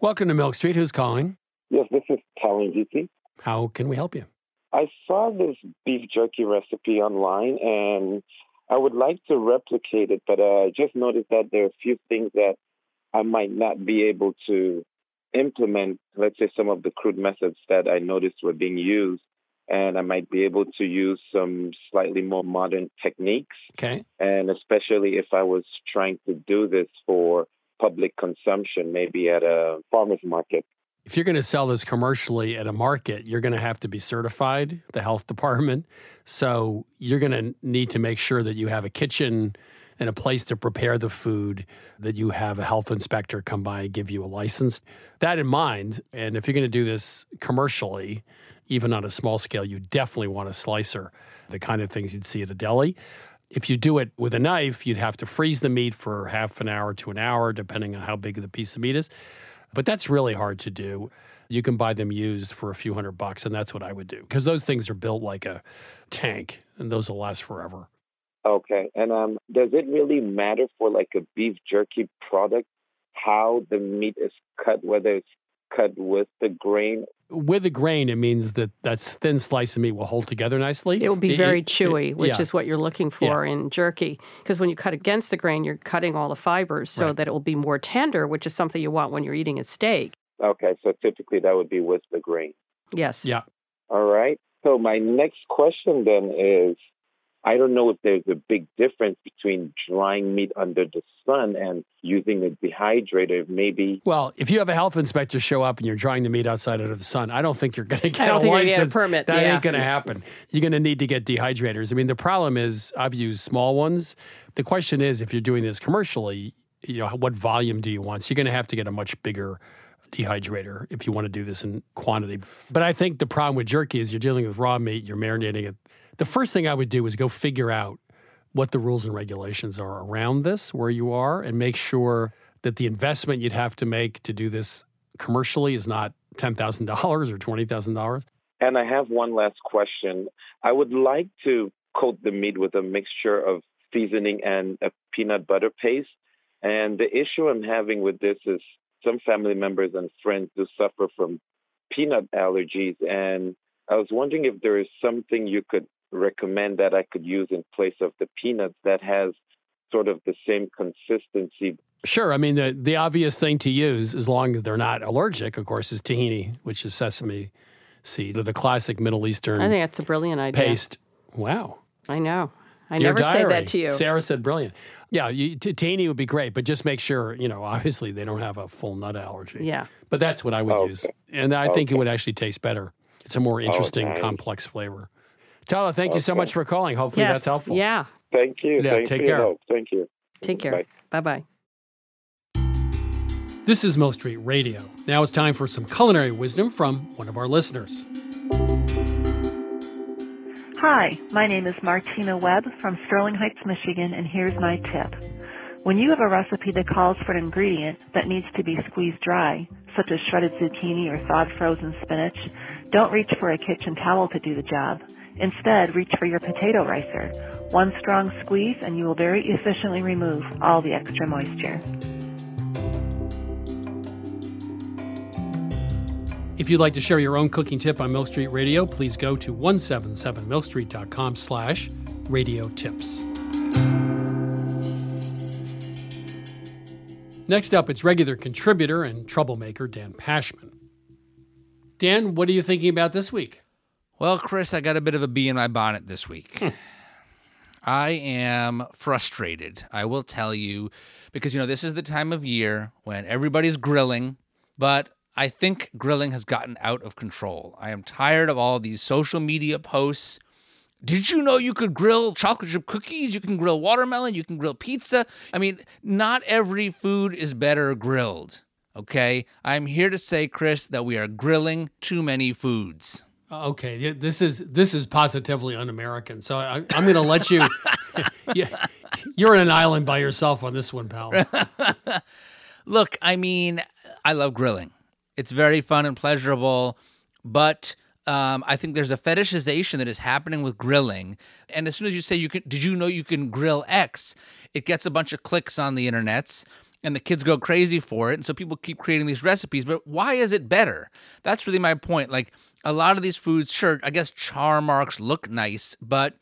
Welcome to Milk Street. Who's calling? Yes, this is Talon GT. How can we help you? I saw this beef jerky recipe online and I would like to replicate it, but uh, I just noticed that there are a few things that I might not be able to implement, let's say, some of the crude methods that I noticed were being used. And I might be able to use some slightly more modern techniques. Okay. And especially if I was trying to do this for public consumption, maybe at a farmer's market. If you're going to sell this commercially at a market, you're going to have to be certified, the health department. So you're going to need to make sure that you have a kitchen and a place to prepare the food, that you have a health inspector come by and give you a license. That in mind, and if you're going to do this commercially, even on a small scale, you definitely want a slicer, the kind of things you'd see at a deli. If you do it with a knife, you'd have to freeze the meat for half an hour to an hour, depending on how big the piece of meat is. But that's really hard to do. You can buy them used for a few hundred bucks, and that's what I would do because those things are built like a tank, and those will last forever. Okay. And um, does it really matter for like a beef jerky product how the meat is cut, whether it's cut with the grain? With the grain, it means that that thin slice of meat will hold together nicely. It will be very it- chewy, it- which yeah. is what you're looking for in jerky. Because when you cut against the grain, you're cutting all the fibers so Right. that it will be more tender, which is something you want when you're eating a steak. Okay. So typically that would be with the grain. Yes. Yeah. All right. So my next question then is I don't know if there's a big difference between drying meat under the sun and using a dehydrator. Maybe. Well, if you have a health inspector show up and you're drying the meat outside under the sun, I don't think you're going to get don't a think you're license. get a permit, That yeah. ain't going to happen. You're going to need to get dehydrators. I mean, the problem is I've used small ones. The question is, if you're doing this commercially, you know, what volume do you want? So you're going to have to get a much bigger dehydrator if you want to do this in quantity. But I think the problem with jerky is you're dealing with raw meat, you're marinating it. The first thing I would do is go figure out what the rules and regulations are around this, where you are, and make sure that the investment you'd have to make to do this commercially is not $10,000 or $20,000. And I have one last question. I would like to coat the meat with a mixture of seasoning and a peanut butter paste. And the issue I'm having with this is some family members and friends do suffer from peanut allergies. And I was wondering if there is something you could recommend that I could use in place of the peanuts that has sort of the same consistency. Sure. I mean, the, the obvious thing to use, as long as they're not allergic, of course, is tahini, which is sesame seed, or the classic Middle Eastern I think that's a brilliant idea. paste. Wow. I know. I Dear never say that to you. Sara said brilliant. Yeah, you, tahini would be great, but just make sure, you know, obviously they don't have a full nut allergy. Yeah. But that's what I would use. And I think it would actually taste better. It's a more interesting, Okay. complex flavor. Tyler, thank you so much for calling. Hopefully Yes. that's helpful. Yeah. Thank you. Yeah, Thanks take for care. Thank you. Take care. Bye bye. This is Milk Street Radio. Now it's time for some culinary wisdom from one of our listeners. Hi, my name is Martina Webb from Sterling Heights, Michigan, and here's my tip. When you have a recipe that calls for an ingredient that needs to be squeezed dry, such as shredded zucchini or thawed frozen spinach, don't reach for a kitchen towel to do the job. Instead, reach for your potato ricer. One strong squeeze and you will very efficiently remove all the extra moisture. If you'd like to share your own cooking tip on Milk Street Radio, please go to 177milkstreet.com slash radio tips. Next up, it's regular contributor and troublemaker Dan Pashman. Dan, what are you thinking about this week? Well, Chris, I got a bit of a bee in my bonnet this week. Hmm. I am frustrated, I will tell you, because, you know, this is the time of year when everybody's grilling, but I think grilling has gotten out of control. I am tired of all these social media posts. Did you know you could grill chocolate chip cookies? You can grill watermelon. You can grill pizza. I mean, not every food is better grilled. Okay? I'm here to say, Chris, that we are grilling too many foods. Okay, yeah, this is this is positively un-American. So I, I'm going to let you. [LAUGHS] yeah, you're in an island by yourself on this one, pal. [LAUGHS] Look, I mean, I love grilling. It's very fun and pleasurable, but um, I think there's a fetishization that is happening with grilling. And as soon as you say you can, did you know you can grill X? It gets a bunch of clicks on the internets, and the kids go crazy for it. And so people keep creating these recipes. But why is it better? That's really my point. Like a lot of these foods, sure, I guess char marks look nice, but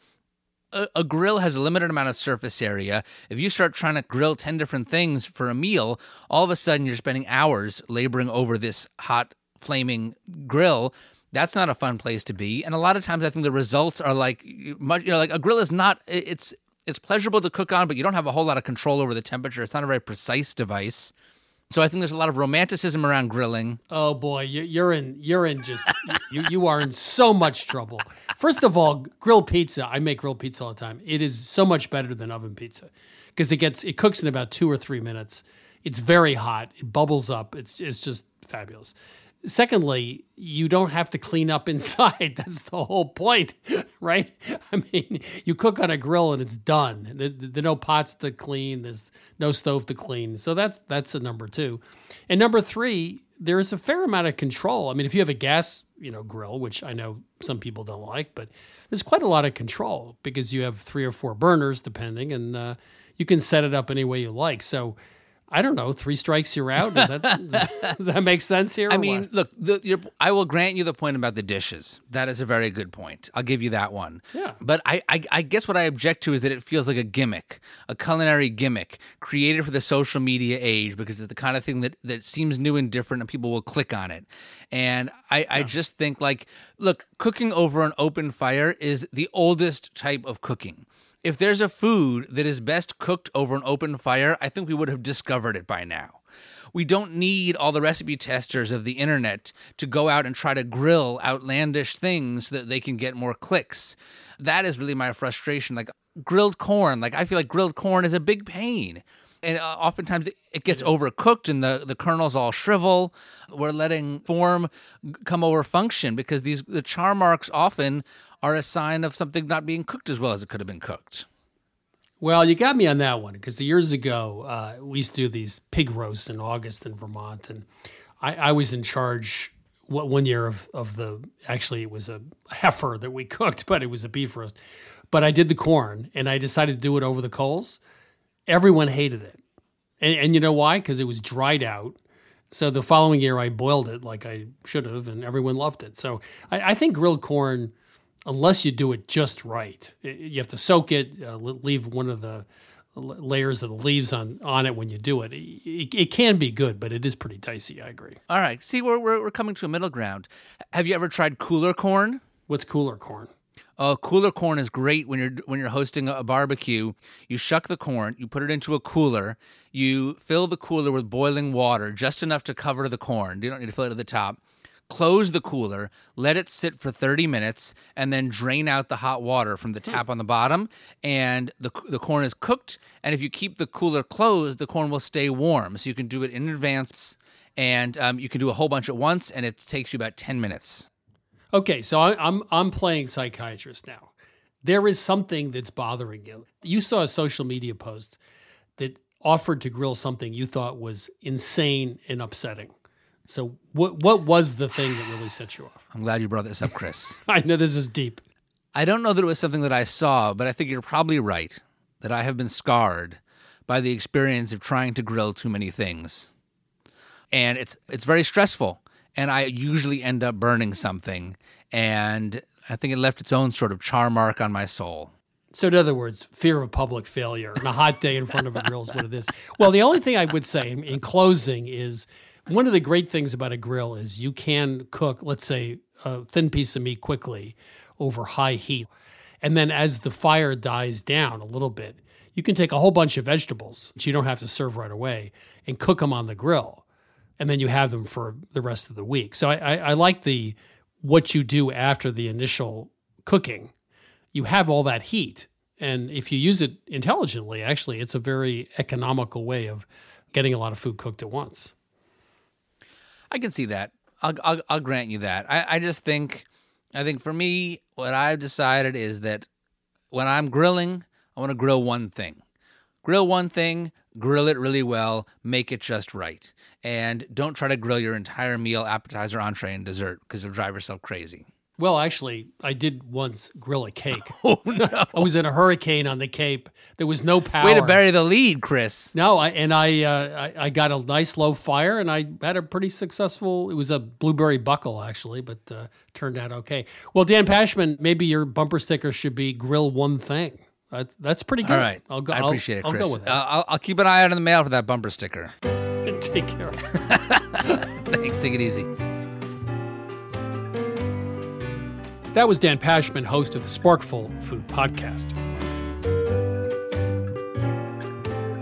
a, a, grill has a limited amount of surface area. If you start trying to grill 10 different things for a meal, all of a sudden you're spending hours laboring over this hot, flaming grill. That's not a fun place to be. And a lot of times I think the results are like much, you know, like a grill is not, it's, it's pleasurable to cook on, but you don't have a whole lot of control over the temperature. It's not a very precise device. So I think there's a lot of romanticism around grilling. Oh boy, you're in you're in just [LAUGHS] you you are in so much trouble. First of all, grilled pizza. I make grilled pizza all the time. It is so much better than oven pizza because it gets it cooks in about two or three minutes. It's very hot. It bubbles up. It's it's just fabulous. Secondly, you don't have to clean up [LAUGHS] inside. That's the whole point, [LAUGHS] right? I mean, you cook on a grill and it's done. There, are no pots to clean. There's no stove to clean. So that's that's a number two. And number three, there is a fair amount of control. I mean, if you have a gas, you know, grill, which I know some people don't like, but there's quite a lot of control because you have three or four burners, depending, and uh, you can set it up any way you like. So I don't know, three strikes you're out. Does that, [LAUGHS] does that make sense here? I mean, what? look, the, I will grant you the point about the dishes. That is a very good point. I'll give you that one. Yeah. But I, I, I guess what I object to is that it feels like a gimmick, a culinary gimmick created for the social media age because it's the kind of thing that, that seems new and different and people will click on it. And I, yeah. I just think, like, look, cooking over an open fire is the oldest type of cooking if there's a food that is best cooked over an open fire, I think we would have discovered it by now. We don't need all the recipe testers of the internet to go out and try to grill outlandish things so that they can get more clicks. That is really my frustration. Like grilled corn, like I feel like grilled corn is a big pain and uh, oftentimes it gets overcooked and the, the kernels all shrivel. We're letting form come over function because these the char marks often are a sign of something not being cooked as well as it could have been cooked. Well, you got me on that one because years ago uh, we used to do these pig roasts in August in Vermont, and I, I was in charge what, one year of, of the actually it was a heifer that we [LAUGHS] cooked, but it was a beef roast. But I did the corn, and I decided to do it over the coals. Everyone hated it, and, and you know why? Because it was dried out. So the following year I boiled it like I should have, and everyone loved it. So I, I think grilled corn unless you do it just right. You have to soak it, uh, leave one of the layers of the leaves on on it when you do it. it. It can be good, but it is pretty dicey. I agree. All right, see, we're we're, we're coming to a middle ground. Have you ever tried cooler corn? What's cooler corn? Uh, cooler corn is great when you're when you're hosting a barbecue. You shuck the corn, you put it into a cooler, you fill the cooler with boiling water, just enough to cover the corn. You don't need to fill it to the top close the cooler, let it sit for 30 minutes, and then drain out the hot water from the hmm. tap on the bottom. And the, the corn is cooked. And if you keep the cooler closed, the corn will stay warm. So you can do it in advance and um, you can do a whole bunch at once, and it takes you about 10 minutes. Okay, so I, I'm, I'm playing psychiatrist now. There is something that's bothering you. You saw a social media post that offered to grill something you thought was insane and upsetting. So what what was the thing that really set you off? I'm glad you brought this up, Chris. [LAUGHS] I know this is deep. I don't know that it was something that I saw, but I think you're probably right that I have been scarred by the experience of trying to grill too many things. And it's it's very stressful and I usually end up burning something and I think it left its own sort of char mark on my soul. So, in other words, fear of public failure and a hot day in front of a grill is what it is. Well, the only thing I would say in, in closing is one of the great things about a grill is you can cook, let's say, a thin piece of meat quickly over high heat. And then as the fire dies down a little bit, you can take a whole bunch of vegetables, which you don't have to serve right away, and cook them on the grill. And then you have them for the rest of the week. So I, I, I like the what you do after the initial cooking. You have all that heat. And if you use it intelligently, actually, it's a very economical way of getting a lot of food cooked at once. I can see that. I'll, I'll, I'll grant you that. I, I just think, I think for me, what I've decided is that when I'm grilling, I want to grill one thing. Grill one thing, grill it really well, make it just right. And don't try to grill your entire meal, appetizer, entree, and dessert because you'll drive yourself crazy. Well, actually, I did once grill a cake. [LAUGHS] Oh no! I was in a hurricane on the Cape. There was no power. Way to bury the lead, Chris. No, I and I, uh, I I got a nice low fire, and I had a pretty successful. It was a blueberry buckle actually, but uh, turned out okay. Well, Dan Pashman, maybe your bumper sticker should be grill one thing. That, that's pretty good. All right. I'll go. I I'll- appreciate it, I'll Chris. go with. Uh, I'll, I'll keep an eye out in the mail for that bumper sticker. [LAUGHS] Take care. [LAUGHS] Thanks. Take it easy. That was Dan Pashman, host of the Sporkful Food Podcast.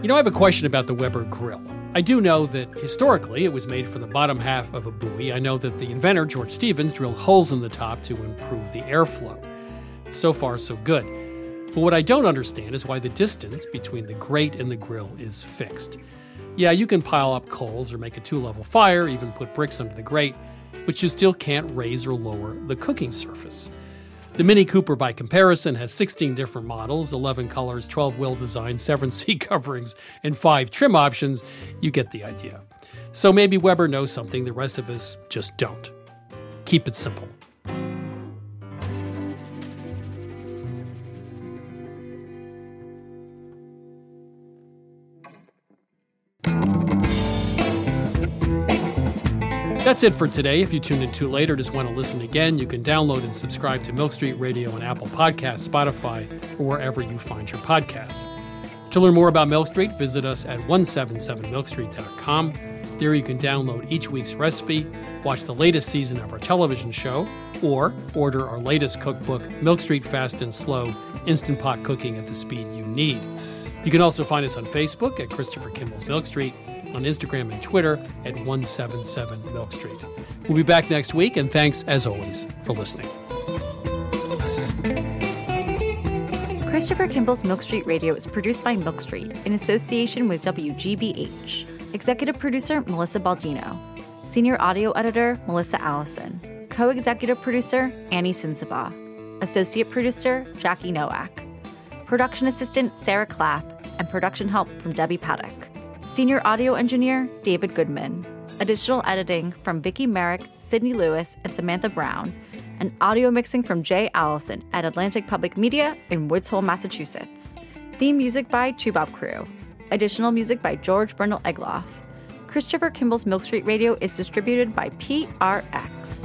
You know, I have a question about the Weber grill. I do know that historically it was made for the bottom half of a buoy. I know that the inventor, George Stevens, drilled holes in the top to improve the airflow. So far, so good. But what I don't understand is why the distance between the grate and the grill is fixed. Yeah, you can pile up coals or make a two level fire, even put bricks under the grate, but you still can't raise or lower the cooking surface. The Mini Cooper, by comparison, has 16 different models, 11 colors, 12 wheel designs, 7 [LAUGHS] seat coverings, and 5 trim options. You get the idea. So maybe Weber knows something the rest of us just don't. Keep it simple. That's it for today. If you tuned in too late or just want to listen again, you can download and subscribe to Milk Street Radio on Apple Podcasts, Spotify, or wherever you find your podcasts. To learn more about Milk Street, visit us at 177milkstreet.com. There you can download each week's recipe, watch the latest season of our television show, or order our latest cookbook, Milk Street Fast and Slow Instant Pot Cooking at the Speed You Need. You can also find us on Facebook at Christopher Kimball's Milk Street, on Instagram and Twitter at 177 Milk Street. We'll be back next week, and thanks as always for listening. Christopher Kimball's Milk Street Radio is produced by Milk Street in association with WGBH. Executive producer Melissa Baldino. Senior audio editor Melissa Allison. Co executive producer Annie Sinsabaugh. Associate producer Jackie Nowak. Production assistant Sarah Clapp. And production help from Debbie Paddock. Senior audio engineer David Goodman. Additional editing from Vicki Merrick, Sydney Lewis, and Samantha Brown. And audio mixing from Jay Allison at Atlantic Public Media in Woods Hole, Massachusetts. Theme music by Toubab Krewe. Additional music by George Brandl Egloff. Christopher Kimball's Milk Street Radio is distributed by PRX.